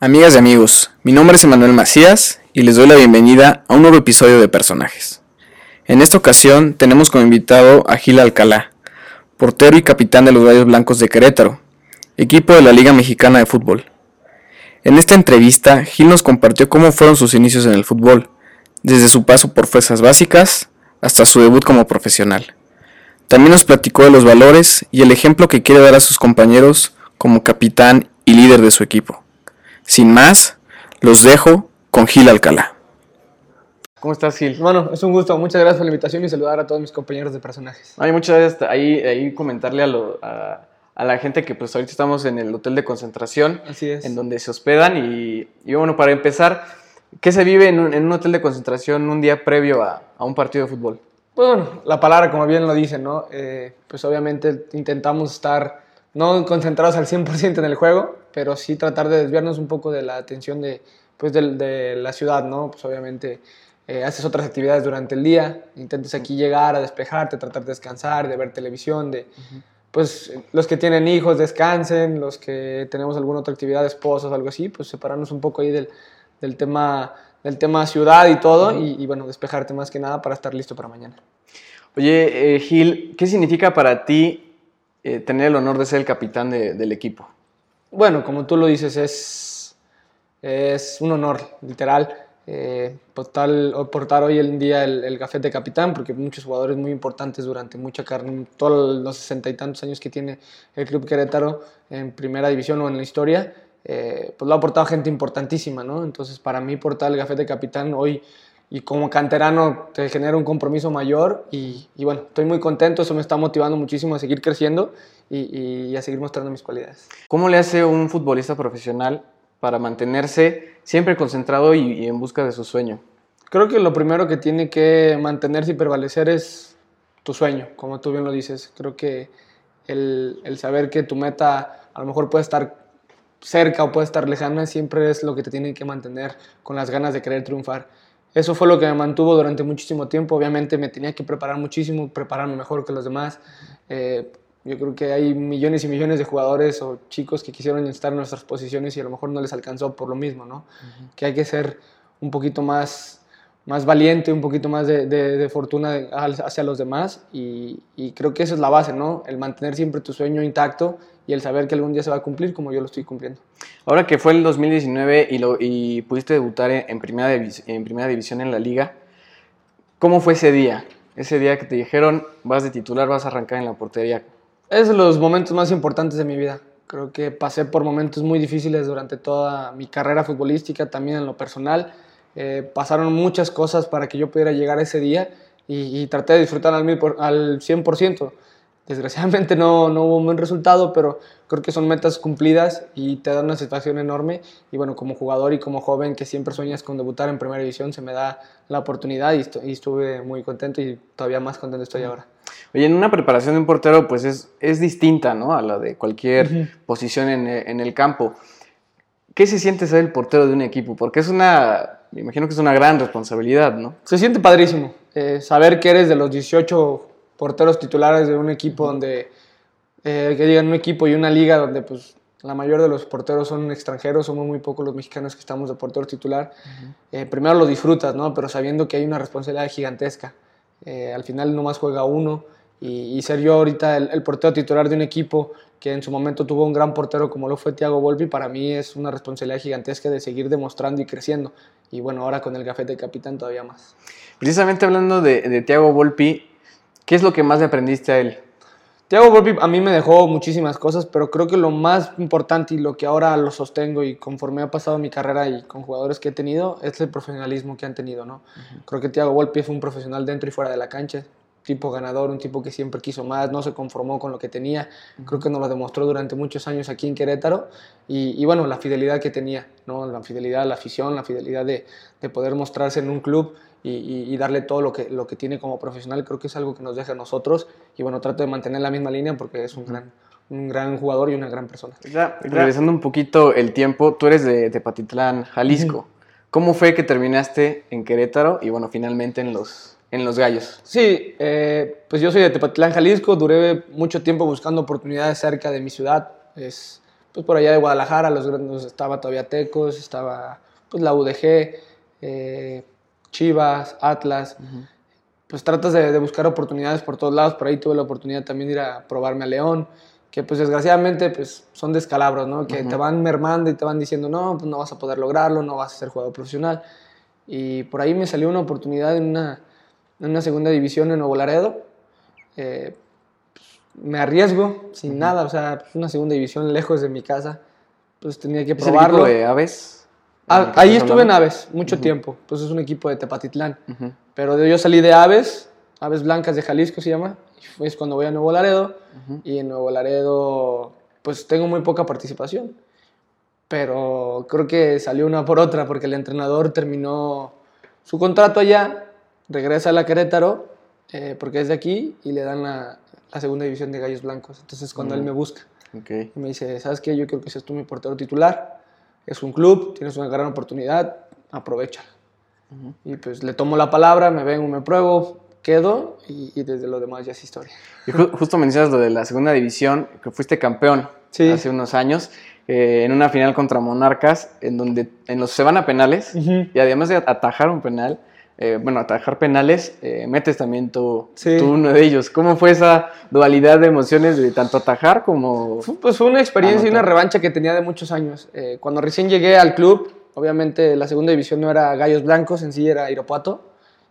Amigas y amigos, mi nombre es Emanuel Macías y les doy la bienvenida a un nuevo episodio de Personajes. En esta ocasión tenemos como invitado a Gil Alcalá, portero y capitán de los Gallos Blancos de Querétaro, equipo de la Liga Mexicana de Fútbol. En esta entrevista, Gil nos compartió cómo fueron sus inicios en el fútbol, desde su paso por fuerzas básicas hasta su debut como profesional. También nos platicó de los valores y el ejemplo que quiere dar a sus compañeros como capitán y líder de su equipo. Sin más, los dejo con Gil Alcalá. ¿Cómo estás, Gil? Bueno, es un gusto. Muchas gracias por la invitación y saludar a todos mis compañeros de personajes. Hay muchas veces ahí, ahí comentarle a, lo, a, a, la gente que pues ahorita estamos en el hotel de concentración. Así es. En donde se hospedan y, y bueno, para empezar, ¿qué se vive en un, en un hotel de concentración un día previo a, a, un partido de fútbol? Pues bueno, la palabra como bien lo dice, ¿no? Eh, pues obviamente intentamos estar no concentrados al 100% en el juego, pero sí tratar de desviarnos un poco de la atención de, pues de, de la ciudad, ¿no? Pues obviamente eh, haces otras actividades durante el día, intentas aquí llegar a despejarte, tratar de descansar, de ver televisión, de... Uh -huh. Pues los que tienen hijos descansen, los que tenemos alguna otra actividad, esposos, algo así, pues separarnos un poco ahí del, del tema, del tema ciudad y todo, uh -huh. y, y, bueno, despejarte más que nada para estar listo para mañana. Oye, eh, Gil, ¿qué significa para ti eh, tener el honor de ser el capitán de, del equipo? Bueno, como tú lo dices, es, es un honor, literal, eh, portar, portar, hoy en día el, el gafete de capitán, porque muchos jugadores muy importantes durante mucha carne, todos los sesenta y tantos años que tiene el Club Querétaro en primera división o en la historia, eh, pues lo ha aportado gente importantísima, ¿no? Entonces, para mí, portar el gafete de capitán hoy y como canterano te genera un compromiso mayor y, y, bueno, estoy muy contento, eso me está motivando muchísimo a seguir creciendo y, y, a seguir mostrando mis cualidades. ¿Cómo le hace un futbolista profesional para mantenerse siempre concentrado y, y en busca de su sueño? Creo que lo primero que tiene que mantenerse y prevalecer es tu sueño, como tú bien lo dices. Creo que el, el saber que tu meta a lo mejor puede estar cerca o puede estar lejana siempre es lo que te tiene que mantener con las ganas de querer triunfar eso fue lo que me mantuvo durante muchísimo tiempo. Obviamente me tenía que preparar muchísimo, prepararme mejor que los demás. Eh, yo creo que hay millones y millones de jugadores o chicos que quisieron estar en nuestras posiciones y a lo mejor no les alcanzó por lo mismo, ¿no? Uh -huh. Que hay que ser un poquito más, más valiente, un poquito más de, de, de fortuna hacia los demás y, y, creo que esa es la base, ¿no? El mantener siempre tu sueño intacto y el saber que algún día se va a cumplir como yo lo estoy cumpliendo. Ahora que fue el 2019 y, lo, y pudiste debutar en primera, en primera división en la liga, ¿cómo fue ese día? Ese día que te dijeron, vas de titular, vas a arrancar en la portería. Es de los momentos más importantes de mi vida. Creo que pasé por momentos muy difíciles durante toda mi carrera futbolística, también en lo personal. Eh, pasaron muchas cosas para que yo pudiera llegar a ese día y, y traté de disfrutar al, mil por, al 100%. Desgraciadamente no, no, hubo un buen resultado, pero creo que son metas cumplidas y te da una satisfacción enorme. Y bueno, como jugador y como joven que siempre sueñas con debutar en primera división, se me da la oportunidad y, y estuve muy contento y todavía más contento estoy ahora. Oye, en una preparación de un portero pues es, es distinta ¿no? a la de cualquier uh -huh. posición en, en el campo. ¿Qué se siente ser el portero de un equipo? Porque es una, me imagino que es una gran responsabilidad, ¿no? Se siente padrísimo. Eh, saber que eres de los 18 porteros titulares de un equipo donde, eh, que digan un equipo y una liga donde pues la mayoría de los porteros son extranjeros, somos muy pocos los mexicanos que estamos de portero titular. Uh -huh. eh, primero lo disfrutas, ¿no? Pero sabiendo que hay una responsabilidad gigantesca. Al final nomás juega uno y, y ser yo ahorita el, el, portero titular de un equipo que en su momento tuvo un gran portero como lo fue Thiago Volpi, para mí es una responsabilidad gigantesca de seguir demostrando y creciendo. Y bueno, ahora con el gafete de capitán todavía más. Precisamente hablando de, de Thiago Volpi, ¿Qué es lo que más le aprendiste a él? Thiago Volpi a mí me dejó muchísimas cosas, pero creo que lo más importante y lo que ahora lo sostengo y conforme ha pasado mi carrera y con jugadores que he tenido es el profesionalismo que han tenido, ¿no? Uh -huh. Creo que Thiago Volpi fue un profesional dentro y fuera de la cancha, tipo ganador, un tipo que siempre quiso más, no se conformó con lo que tenía, creo que nos lo demostró durante muchos años aquí en Querétaro y, y, bueno, la fidelidad que tenía, ¿no? La fidelidad a la afición, la fidelidad de, de poder mostrarse en un club y, y, y, darle todo lo que, lo que tiene como profesional, creo que es algo que nos deja a nosotros. Y bueno, trato de mantener la misma línea porque es un gran, un gran jugador y una gran persona. Ya, regresando un poquito el tiempo, tú eres de Tepatitlán, Jalisco. ¿Cómo fue que terminaste en Querétaro y bueno, finalmente en los, en los Gallos? Sí, eh, pues yo soy de Tepatitlán, Jalisco. Duré mucho tiempo buscando oportunidades cerca de mi ciudad. Es, pues por allá de Guadalajara, los grandes, estaba todavía Tecos, estaba pues la UDG, eh, Chivas, Atlas. Pues tratas de, de, buscar oportunidades por todos lados. Por ahí tuve la oportunidad también de ir a probarme a León, que pues desgraciadamente pues son descalabros, ¿no? Que te van mermando y te van diciendo, no, pues no vas a poder lograrlo, no vas a ser jugador profesional. Y por ahí me salió una oportunidad en una, en una segunda división en Nuevo Laredo. Eh, me arriesgo sin nada, o sea, pues, una segunda división lejos de mi casa, pues tenía que probarlo. ¿Es el de Aves? Ah, ahí estuve en Aves mucho tiempo, pues es un equipo de Tepatitlán, pero yo salí de Aves, Aves Blancas de Jalisco se llama, y es cuando voy a Nuevo Laredo, y en Nuevo Laredo pues tengo muy poca participación, pero creo que salió una por otra, porque el entrenador terminó su contrato allá, regresa a la Querétaro, eh, porque es de aquí, y le dan la, la segunda división de Gallos Blancos. Entonces, cuando él me busca, Okay. me dice, ¿sabes qué? Yo creo que seas tú mi portero titular. Es un club, tienes una gran oportunidad, aprovecha. Y pues le tomo la palabra, me vengo, me pruebo, quedo y, y desde lo demás ya es historia. Y ju- justo mencionas lo de la segunda división, que fuiste campeón Sí. hace unos años, eh, en una final contra Monarcas, en donde en los se van a penales, Ujú. y además de atajar un penal, eh, bueno, atajar penales, eh, metes también tú, Sí. tú uno de ellos. ¿Cómo fue esa dualidad de emociones de tanto atajar como... Pues fue una experiencia y una revancha que tenía de muchos años. Eh, cuando recién llegué al club, obviamente la segunda división no era Gallos Blancos, en sí era Irapuato,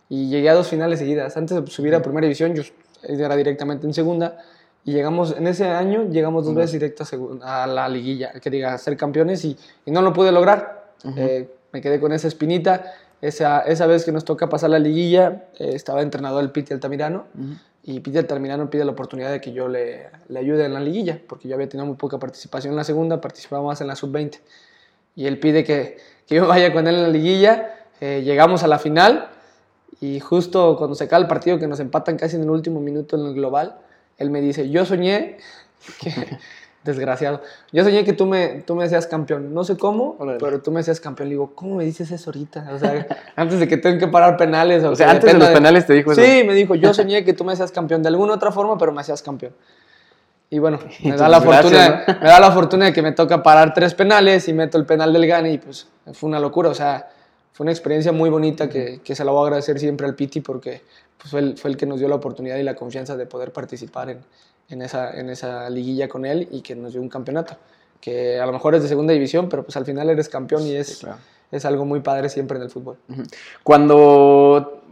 y llegué a dos finales seguidas. Antes de subir a primera división, yo era directamente en segunda, y llegamos, en ese año llegamos dos veces directo a, la liguilla, que diga, a ser campeones, y, y no lo pude lograr. Eh, me quedé con esa espinita. Esa, esa vez que nos toca pasar la liguilla, eh, estaba entrenador el Piti Altamirano, y Piti Altamirano pide la oportunidad de que yo le, le ayude en la liguilla, porque yo había tenido muy poca participación en la segunda, participaba más en la sub-20. Y él pide que, que yo vaya con él en la liguilla. eh, llegamos a la final y justo cuando se acaba el partido, que nos empatan casi en el último minuto en el global, él me dice, yo soñé, que, desgraciado, yo soñé que tú me, tú me hacías campeón. No sé cómo, Órale. pero tú me hacías campeón. Le digo, ¿cómo me dices eso ahorita? O sea, antes de que tengan que parar penales. O sea, antes de los penales te dijo eso. Sí, me dijo, yo soñé que tú me hacías campeón de alguna otra forma, pero me hacías campeón. Y bueno, me da, la gracias, fortuna, me da la fortuna de que me toca parar tres penales y meto el penal del Gane y pues fue una locura. O sea, fue una experiencia muy bonita que, que se la voy a agradecer siempre al Piti porque pues, fue, el, fue el que nos dio la oportunidad y la confianza de poder participar en, en, esa, en esa liguilla con él y que nos dio un campeonato. Que a lo mejor es de segunda división, pero pues al final eres campeón y es, claro. es algo muy padre siempre en el fútbol. Cuando,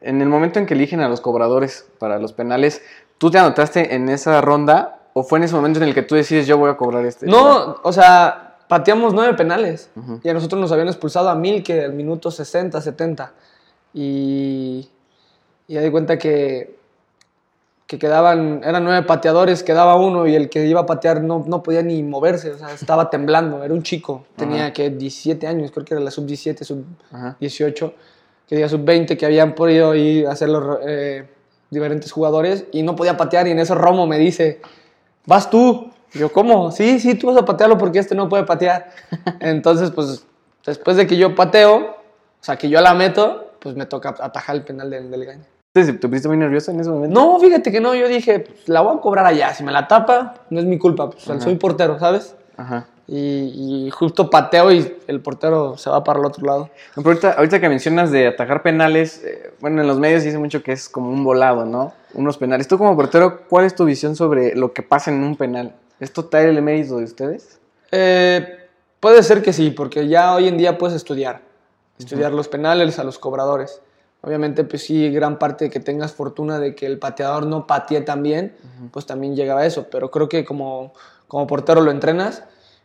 en el momento en que eligen a los cobradores para los penales, ¿tú te anotaste en esa ronda o fue en ese momento en el que tú decides yo voy a cobrar este? No, o sea, pateamos nueve penales y a nosotros nos habían expulsado a mil que al minuto 60, 70. Y, y ya di cuenta que, que quedaban, eran nueve pateadores, quedaba uno y el que iba a patear no, no podía ni moverse, o sea, estaba temblando, era un chico, tenía Ajá. que 17 años, creo que era la sub 17, sub Ajá. 18, que diga sub 20, que habían podido ir a hacer los eh, diferentes jugadores y no podía patear y en eso Romo me dice, vas tú. Y yo, ¿cómo? Sí, sí, tú vas a patearlo porque este no puede patear. Entonces, pues, después de que yo pateo, o sea, que yo la meto, pues me toca atajar el penal del, del Gaña. ¿Te te pusiste muy nervioso en ese momento? No, fíjate que no, yo dije, pues, la voy a cobrar allá. Si me la tapa, no es mi culpa, pues, Ajá. soy portero, ¿sabes? Ajá. Y, y justo pateo y el portero se va para el otro lado. Pero ahorita, ahorita que mencionas de atajar penales, eh, bueno, en los medios dice mucho que es como un volado, ¿no? Unos penales. Tú como portero, ¿cuál es tu visión sobre lo que pasa en un penal? ¿Es total el mérito de ustedes? Eh, puede ser que sí, porque ya hoy en día puedes estudiar. Estudiar los penales a los cobradores. Obviamente, pues sí, gran parte de que tengas fortuna de que el pateador no patee tan bien, pues también llegaba a eso. Pero creo que como, como portero lo entrenas,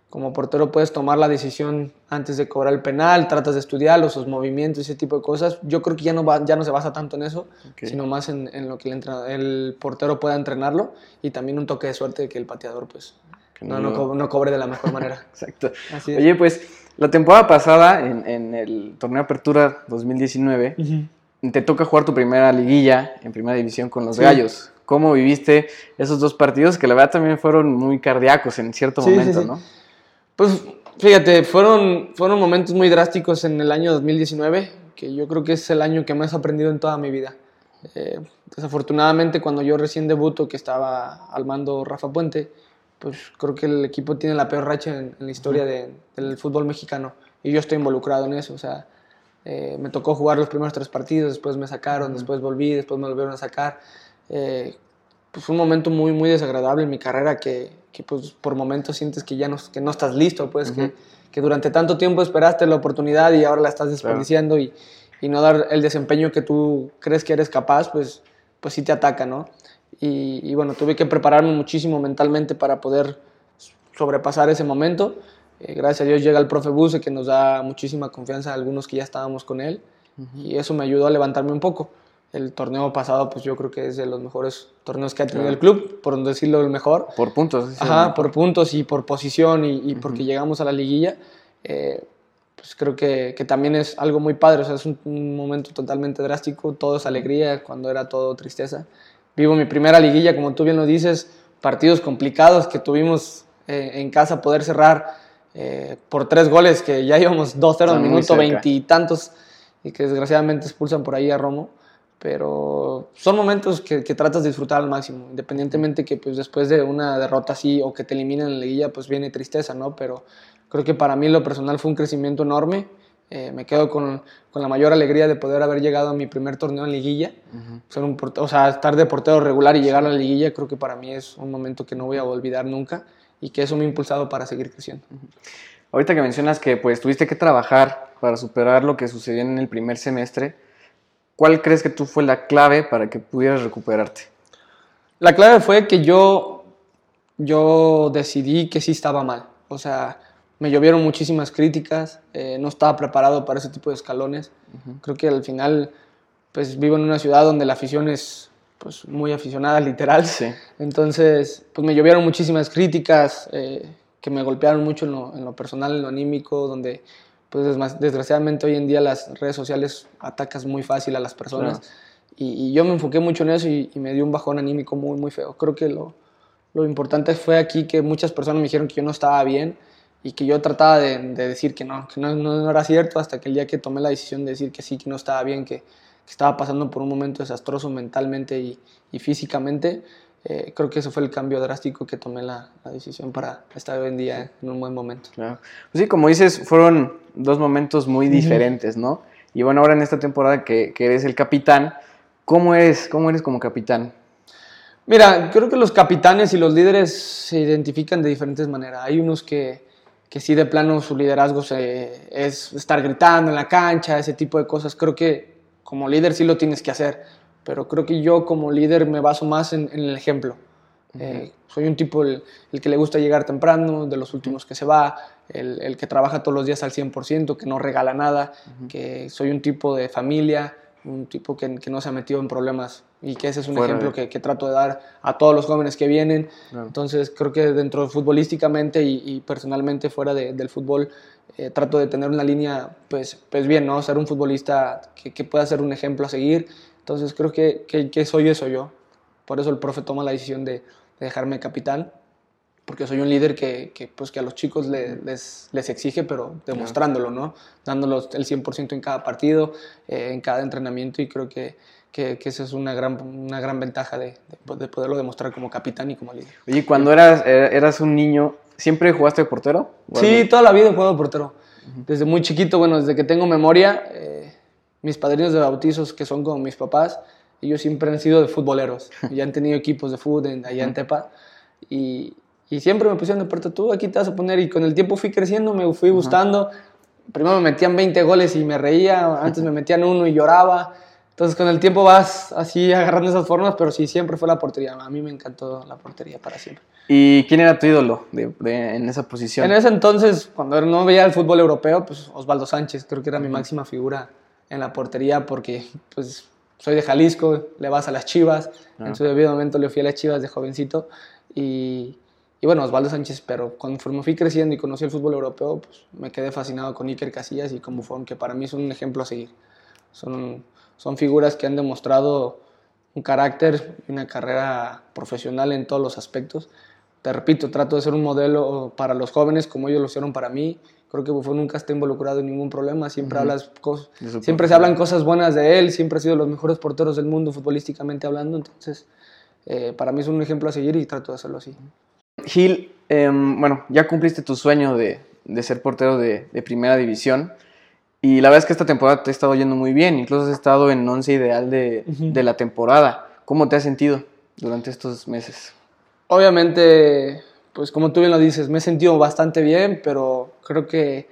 como portero puedes tomar la decisión antes de cobrar el penal, tratas de estudiarlo, sus movimientos, ese tipo de cosas. Yo creo que ya no, va, ya no se basa tanto en eso, Ok. sino más en, en lo que el, el portero pueda entrenarlo y también un toque de suerte de que el pateador pues Que no, no no, lo- co- no cobre de la mejor manera. Exacto. Así. Oye, pues la temporada pasada, en, en el torneo Apertura 2019, te toca jugar tu primera liguilla en primera división con los Sí. Gallos. ¿Cómo viviste esos dos partidos que la verdad también fueron muy cardíacos en cierto Sí, momento, sí. ¿no? Pues fíjate, fueron, fueron momentos muy drásticos en el año 2019, que yo creo que es el año que más he aprendido en toda mi vida. Eh, desafortunadamente, cuando yo recién debuto, que estaba al mando Rafa Puente, pues creo que el equipo tiene la peor racha en, la historia del fútbol mexicano y yo estoy involucrado en eso, o sea, eh, me tocó jugar los primeros tres partidos, después me sacaron, después volví, después me volvieron a sacar. Eh, pues fue un momento muy, muy desagradable en mi carrera que, que pues por momentos sientes que ya no, que no estás listo, pues que, que, durante tanto tiempo esperaste la oportunidad y ahora la estás desperdiciando y, y, no dar el desempeño que tú crees que eres capaz, pues, pues sí te ataca, ¿no? Y, y bueno, tuve que prepararme muchísimo mentalmente para poder sobrepasar ese momento eh, gracias a Dios llega el profe Buse que nos da muchísima confianza a algunos que ya estábamos con él y eso me ayudó a levantarme un poco. El torneo pasado, pues yo creo que es de los mejores torneos que ha tenido el club, por decirlo el mejor. Por puntos. Ajá, por puntos y por posición y, porque llegamos a la liguilla. Eh, pues creo que, que, también es algo muy padre, o sea, es un, un, momento totalmente drástico, todo es alegría cuando era todo tristeza. Vivo mi primera liguilla, como tú bien lo dices, partidos complicados que tuvimos eh, en casa, poder cerrar eh, por tres goles que ya íbamos 2-0 al minuto veintitantos y, que desgraciadamente expulsan por ahí a Romo. Pero son momentos que, tratas de disfrutar al máximo, independientemente que pues, después de una derrota así o que te eliminen en la liguilla, pues viene tristeza, ¿no? Pero creo que para mí lo personal fue un crecimiento enorme. Eh, me quedo con, con, la mayor alegría de poder haber llegado a mi primer torneo en liguilla. Ser un, o sea, estar de portero regular y llegar a la liguilla creo que para mí es un momento que no voy a olvidar nunca y que eso me ha impulsado para seguir creciendo. Ahorita que mencionas que pues tuviste que trabajar para superar lo que sucedió en el primer semestre, ¿cuál crees que tú fue la clave para que pudieras recuperarte? La clave fue que yo, yo decidí que sí estaba mal. O sea, me llovieron muchísimas críticas, eh, no estaba preparado para ese tipo de escalones. Creo que al final, pues vivo en una ciudad donde la afición es pues muy aficionada, literal. Sí. Entonces, pues me llovieron muchísimas críticas eh, que me golpearon mucho en lo, personal, en lo anímico, donde pues desgraciadamente hoy en día las redes sociales atacas muy fácil a las personas. Y, yo me enfoqué mucho en eso y, me dio un bajón anímico muy, muy feo. Creo que lo, lo, importante fue aquí que muchas personas me dijeron que yo no estaba bien y que yo trataba de, decir que no, que no, no, era cierto hasta que el día que tomé la decisión de decir que sí, que no estaba bien, que, que estaba pasando por un momento desastroso mentalmente y, y físicamente, eh, creo que ese fue el cambio drástico que tomé la, la, decisión para estar hoy en día en un buen momento. Claro. Pues sí, como dices, fueron dos momentos muy diferentes, ¿no? Y bueno, ahora en esta temporada que, que, eres el capitán, ¿cómo eres, ¿cómo eres como capitán? Mira, creo que los capitanes y los líderes se identifican de diferentes maneras. Hay unos que, que sí de plano su liderazgo se, es estar gritando en la cancha, ese tipo de cosas. Creo que como líder sí lo tienes que hacer, pero creo que yo como líder me baso más en, el ejemplo. Eh, soy un tipo el, que le gusta llegar temprano, de los últimos que se va, el, que trabaja todos los días al 100%, que no regala nada, que soy un tipo de familia, un tipo que, no se ha metido en problemas y que ese es un ejemplo que, trato de dar a todos los jóvenes que vienen. Entonces creo que dentro de futbolísticamente y, personalmente fuera del fútbol eh, trato de tener una línea, pues, pues bien, ¿no? Ser un futbolista que, que pueda ser un ejemplo a seguir. Entonces creo que, que, soy eso yo. Por eso el profe toma la decisión de, dejarme capitán, porque soy un líder que, que, pues, que a los chicos les, les, exige, pero demostrándolo, ¿no? Dándolos el 100% en cada partido, eh, en cada entrenamiento, y creo que, que, esa es una gran, una gran ventaja de, de, poderlo demostrar como capitán y como líder. Oye, cuando eras, eh, eras un niño, ¿Siempre jugaste de portero? Sí, toda la vida he jugado de portero. Desde muy chiquito, bueno, desde que tengo memoria, eh, mis padrinos de bautizos, que son como mis papás, ellos siempre han sido de futboleros. ya han tenido equipos de fútbol allá en Tepa. Y, y, siempre me pusieron de portero. Tú aquí te vas a poner. Y con el tiempo fui creciendo, me fui gustando. Primero me metían 20 goles y me reía. Antes me metían uno y lloraba. Entonces con el tiempo vas así agarrando esas formas, pero sí, siempre fue la portería. A mí me encantó la portería para siempre. ¿Y quién era tu ídolo en esa posición? En ese entonces, cuando no veía el fútbol europeo, pues Osvaldo Sánchez, creo que era mi máxima figura en la portería porque pues soy de Jalisco, le vas a las Chivas, en su debido momento le fui a las Chivas de jovencito y, y bueno, Osvaldo Sánchez, pero conforme fui creciendo y conocí el fútbol europeo, pues me quedé fascinado con Iker Casillas y con Buffon, que para mí son un ejemplo a seguir. Son son figuras que han demostrado un carácter y una carrera profesional en todos los aspectos. Te repito, trato de ser un modelo para los jóvenes como ellos lo hicieron para mí. Creo que Buffon nunca está involucrado en ningún problema, siempre, hablas siempre se hablan cosas buenas de él, siempre ha sido de los mejores porteros del mundo futbolísticamente hablando, entonces eh, para mí es un ejemplo a seguir y trato de hacerlo así. Gil, em, bueno, ya cumpliste tu sueño de, de ser portero de, de, primera división. Y la verdad es que esta temporada te ha estado yendo muy bien. Incluso has estado en once ideal de, uh -huh. de la temporada. ¿Cómo te has sentido durante estos meses? Obviamente, pues como tú bien lo dices, me he sentido bastante bien, pero creo que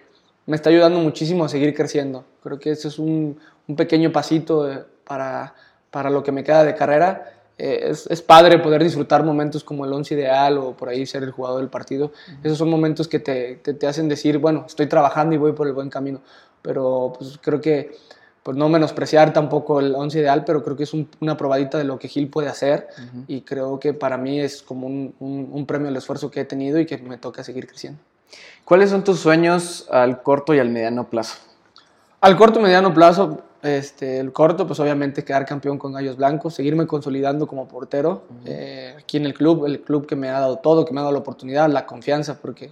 me está ayudando muchísimo a seguir creciendo. Creo que eso es un, un pequeño pasito para, para lo que me queda de carrera. Eh, es, es, padre poder disfrutar momentos como el once ideal o por ahí ser el jugador del partido. Esos son momentos que te, te, te, hacen decir, bueno, estoy trabajando y voy por el buen camino. Pero pues, creo que pues, no menospreciar tampoco el once ideal, pero creo que es un, una probadita de lo que Gil puede hacer uh -huh. y creo que para mí es como un, un, un premio al esfuerzo que he tenido y que me toca seguir creciendo. ¿Cuáles son tus sueños al corto y al mediano plazo? Al corto y mediano plazo, este, el corto, pues obviamente quedar campeón con Gallos Blancos, seguirme consolidando como portero uh -huh. eh, aquí en el club, el club que me ha dado todo, que me ha dado la oportunidad, la confianza, porque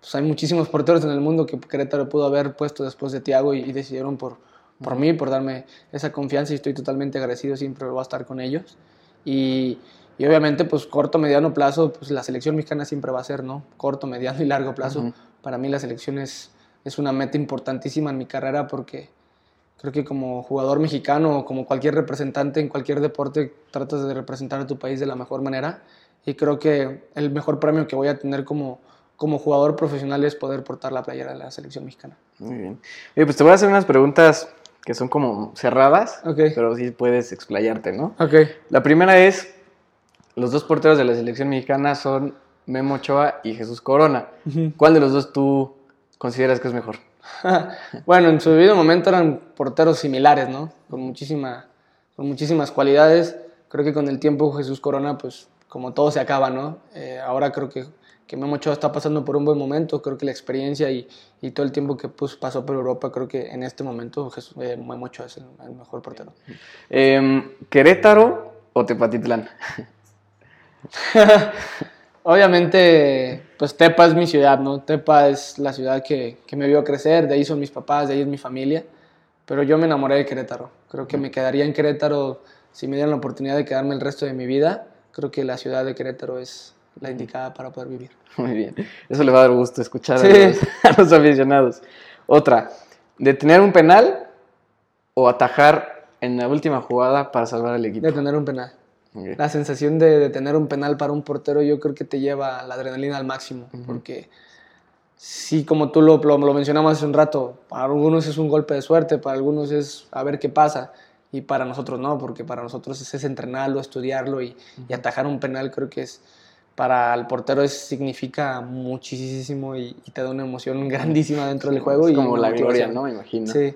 pues, hay muchísimos porteros en el mundo que Querétaro pudo haber puesto después de Tiago y, y, decidieron por, por uh -huh. mí, por darme esa confianza y estoy totalmente agradecido, siempre voy a estar con ellos. Y, y, obviamente, pues corto, mediano plazo, pues la selección mexicana siempre va a ser, ¿no? Corto, mediano y largo plazo. Uh -huh. Para mí la selección es, es una meta importantísima en mi carrera porque creo que como jugador mexicano o como cualquier representante en cualquier deporte tratas de representar a tu país de la mejor manera y creo que el mejor premio que voy a tener como, como jugador profesional es poder portar la playera de la selección mexicana. Muy bien. Oye, pues te voy a hacer unas preguntas que son como cerradas, okay. pero sí puedes explayarte, ¿no? Ok. La primera es, los dos porteros de la selección mexicana son Memo Ochoa y Jesús Corona. Uh -huh. ¿Cuál de los dos tú consideras que es mejor? bueno, en su debido momento eran porteros similares, ¿no? Con, muchísima, con muchísimas cualidades. Creo que con el tiempo Jesús Corona, pues como todo se acaba, ¿no? Eh, ahora creo que, que Memo Ochoa está pasando por un buen momento. Creo que la experiencia y, y todo el tiempo que pues, pasó por Europa, creo que en este momento Jesús, eh, Memo Ochoa es el, el mejor portero. Eh, ¿Querétaro o Tepatitlán? Obviamente, pues Tepa es mi ciudad, ¿no? Tepa es la ciudad que, que, me vio crecer, de ahí son mis papás, de ahí es mi familia, pero yo me enamoré de Querétaro. Creo que me quedaría en Querétaro si me dieran la oportunidad de quedarme el resto de mi vida. Creo que la ciudad de Querétaro es la indicada para poder vivir. Muy bien, eso le va a dar gusto escuchar sí. a, los, a los aficionados. Otra, ¿detener un penal o atajar en la última jugada para salvar al equipo? Detener un penal. Okay. La sensación de, de, tener un penal para un portero yo creo que te lleva la adrenalina al máximo, uh -huh. porque sí, como tú lo, lo, lo, mencionamos hace un rato, para algunos es un golpe de suerte, para algunos es a ver qué pasa, y para nosotros no, porque para nosotros es, es entrenarlo, estudiarlo y, uh -huh. y, atajar un penal creo que es, para el portero es, significa muchísimo y, y, te da una emoción grandísima dentro del juego. Es y como la gloria, ¿no? Me imagino. Sí.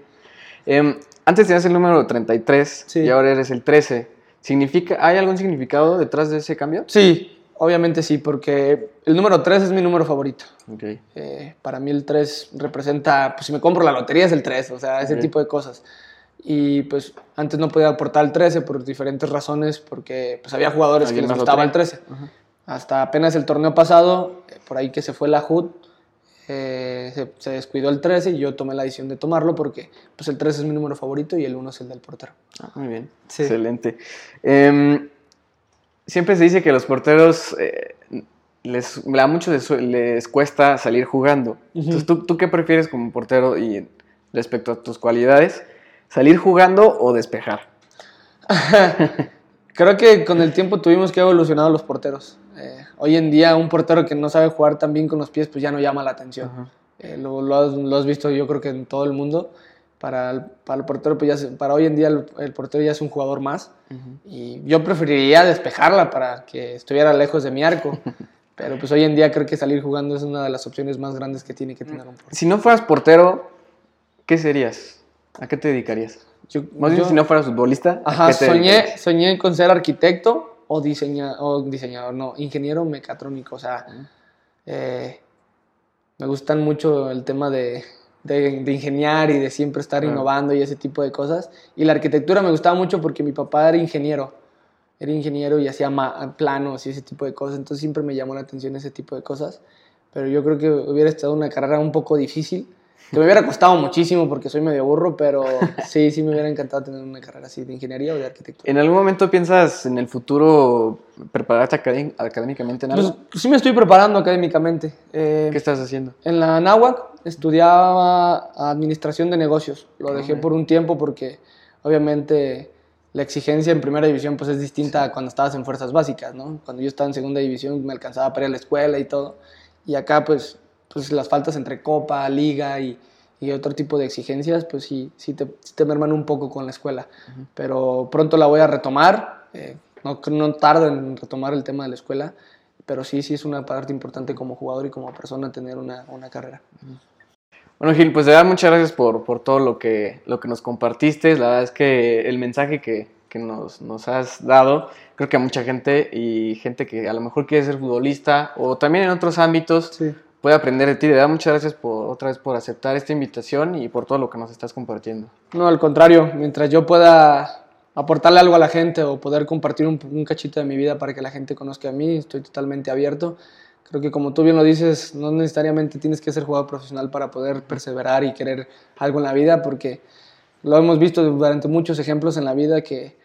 Eh, antes tenías el número 33 sí. y ahora eres el 13. ¿Significa, ¿Hay algún significado detrás de ese cambio? Sí, obviamente sí, porque el número 3 es mi número favorito. Okay. Eh, para mí el 3 representa, pues si me compro la lotería es el 3, o sea, ese okay. tipo de cosas. Y pues antes no podía aportar el 13 por diferentes razones, porque pues había jugadores que les gustaba el 13. Uh -huh. Hasta apenas el torneo pasado, eh, por ahí que se fue la HUD, eh, se, se, descuidó el 13 y yo tomé la decisión de tomarlo porque pues el 13 es mi número favorito y el 1 es el del portero. Ah, muy bien, sí. excelente. Eh, siempre se dice que los porteros eh, les, a muchos les, les, cuesta salir jugando. Uh -huh. Entonces, ¿tú, ¿tú, qué prefieres como portero y respecto a tus cualidades? ¿Salir jugando o despejar? Creo que con el tiempo tuvimos que evolucionar los porteros. Eh, hoy en día un portero que no sabe jugar tan bien con los pies pues ya no llama la atención. Uh -huh. eh, lo, lo, has, lo, has, visto yo creo que en todo el mundo. Para el, para el portero, pues ya, para hoy en día el, el, portero ya es un jugador más. Uh -huh. Y yo preferiría despejarla para que estuviera lejos de mi arco. Pero pues hoy en día creo que salir jugando es una de las opciones más grandes que tiene que tener un portero. Si no fueras portero, ¿qué serías? ¿A qué te dedicarías? Yo, Más bien, si no fueras futbolista. Ajá, soñé, soñé con ser arquitecto o, diseña, o diseñador, no, ingeniero mecatrónico. O sea, eh, me gustan mucho el tema de, de, de, ingeniar y de siempre estar innovando y ese tipo de cosas. Y la arquitectura me gustaba mucho porque mi papá era ingeniero. Era ingeniero y hacía planos y ese tipo de cosas. Entonces siempre me llamó la atención ese tipo de cosas. Pero yo creo que hubiera estado una carrera un poco difícil Que me hubiera costado muchísimo porque soy medio burro, pero sí, sí me hubiera encantado tener una carrera así de ingeniería o de arquitectura. ¿En algún momento piensas en el futuro prepararte acadé- académicamente en algo? Pues, sí me estoy preparando académicamente. Eh, ¿Qué estás haciendo? En la náhuac estudiaba administración de negocios. Lo dejé Ok. por un tiempo porque obviamente la exigencia en primera división pues es distinta a cuando estabas en fuerzas básicas, ¿no? Cuando yo estaba en segunda división me alcanzaba para ir a la escuela y todo. Y acá pues, pues las faltas entre copa, liga y, y otro tipo de exigencias pues sí, sí, te, sí te merman un poco con la escuela. Pero pronto la voy a retomar. eh, no, no tardo en retomar el tema de la escuela. Pero sí, sí es una parte importante como jugador y como persona tener una, una carrera. Bueno, Gil, pues de verdad muchas gracias por, por todo lo que, lo que nos compartiste. La verdad es que el mensaje que, que nos, nos has dado, creo que a mucha gente y gente que a lo mejor quiere ser futbolista o también en otros ámbitos Sí. Puede aprender de ti. De verdad, muchas gracias por, otra vez por aceptar esta invitación y por todo lo que nos estás compartiendo. No, al contrario, mientras yo pueda aportarle algo a la gente o poder compartir un, un cachito de mi vida para que la gente conozca a mí, estoy totalmente abierto. Creo que como tú bien lo dices, no necesariamente tienes que ser jugador profesional para poder perseverar y querer algo en la vida, porque lo hemos visto durante muchos ejemplos en la vida que,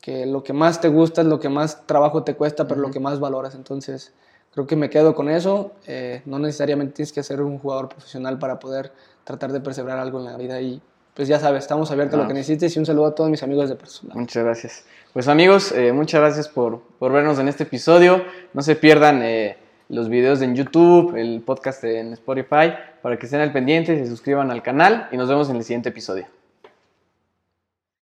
que lo que más te gusta es lo que más trabajo te cuesta, pero lo que más valoras. Entonces, creo que me quedo con eso. Eh, no necesariamente tienes que ser un jugador profesional para poder tratar de perseverar algo en la vida y pues ya sabes, estamos abiertos a lo que necesites y un saludo a todos mis amigos de personal. Muchas gracias. Pues amigos, eh, muchas gracias por, por vernos en este episodio. No se pierdan eh, los videos en YouTube, el podcast en Spotify, para que estén al pendiente, se suscriban al canal y nos vemos en el siguiente episodio.